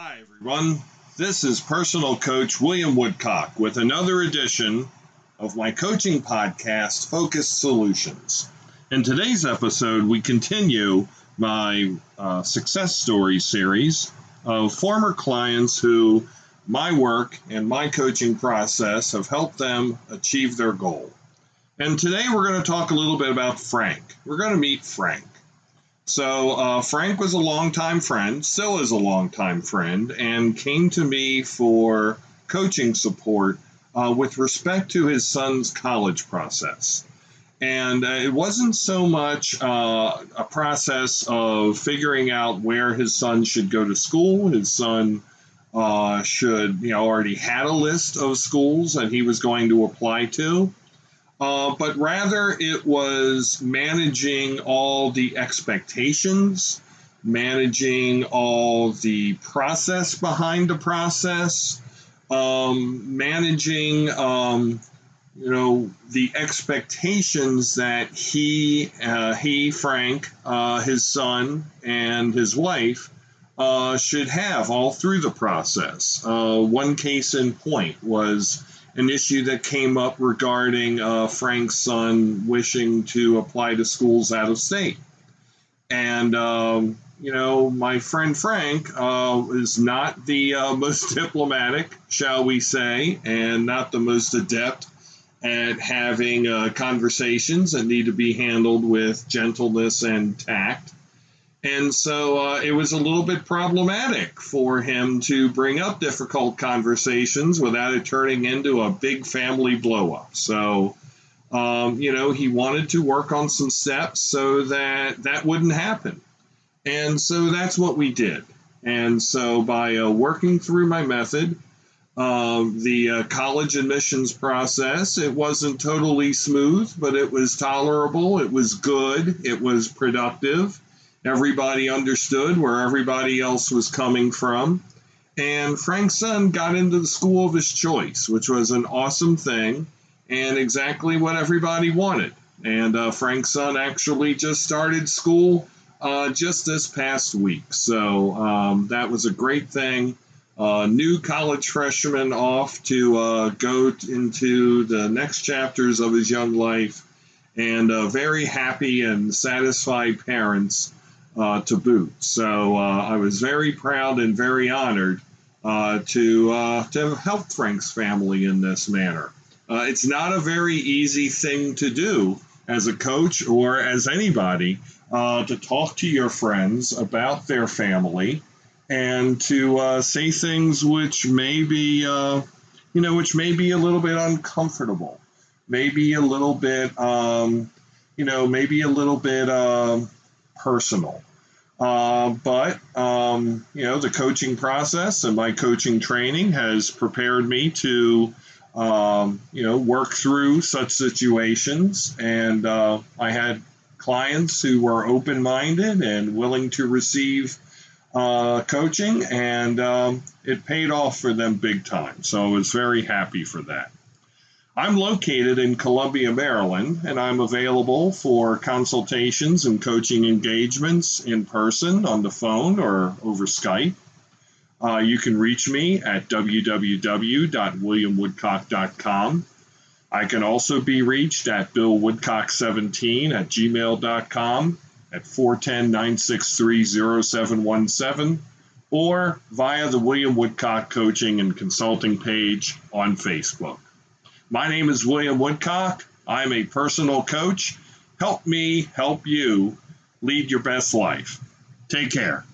Hi, everyone. This is personal coach William Woodcock with another edition of my coaching podcast, Focus Solutions. In today's episode, we continue my uh, success story series of former clients who my work and my coaching process have helped them achieve their goal. And today we're going to talk a little bit about Frank. We're going to meet Frank. So uh, Frank was a longtime friend, still is a longtime friend, and came to me for coaching support uh, with respect to his son's college process. And uh, it wasn't so much uh, a process of figuring out where his son should go to school. His son uh, should, you know, already had a list of schools that he was going to apply to. Uh, but rather it was managing all the expectations, managing all the process behind the process, um, managing, um, you know, the expectations that he, uh, he Frank, uh, his son, and his wife uh, should have all through the process. Uh, one case in point was an issue that came up regarding uh, Frank's son wishing to apply to schools out of state. And, um, you know, my friend Frank uh, is not the uh, most diplomatic, shall we say, and not the most adept at having uh, conversations that need to be handled with gentleness and tact. And so uh, it was a little bit problematic for him to bring up difficult conversations without it turning into a big family blowup. So, um, you know, he wanted to work on some steps so that that wouldn't happen. And so that's what we did. And so by uh, working through my method, um, the uh, college admissions process, it wasn't totally smooth, but it was tolerable. It was good. It was productive. Everybody understood where everybody else was coming from. And Frank's son got into the school of his choice, which was an awesome thing and exactly what everybody wanted. And uh, Frank's son actually just started school uh, just this past week. So um, that was a great thing. Uh, new college freshman off to uh, go into the next chapters of his young life, and uh, very happy and satisfied parents uh, to boot. So uh, I was very proud and very honored uh, to uh, to help Frank's family in this manner. Uh, it's not a very easy thing to do as a coach or as anybody uh, to talk to your friends about their family and to say things which may be you know which may be a little bit uncomfortable, maybe a little bit um, you know maybe a little bit um, personal. Uh, but um, you know, the coaching process and my coaching training has prepared me to um, you know work through such situations, and uh, I had clients who were open-minded and willing to receive uh, coaching, and um, it paid off for them big time. So I was very happy for that. I'm located in Columbia, Maryland, and I'm available for consultations and coaching engagements in person, on the phone, or over Skype. Uh, you can reach me at www.williamwoodcock.com. I can also be reached at billwoodcock17 at gmail.com at 410 963 0717 or via the William Woodcock Coaching and Consulting page on Facebook. My name is William Woodcock. I'm a personal coach. Help me help you lead your best life. Take care.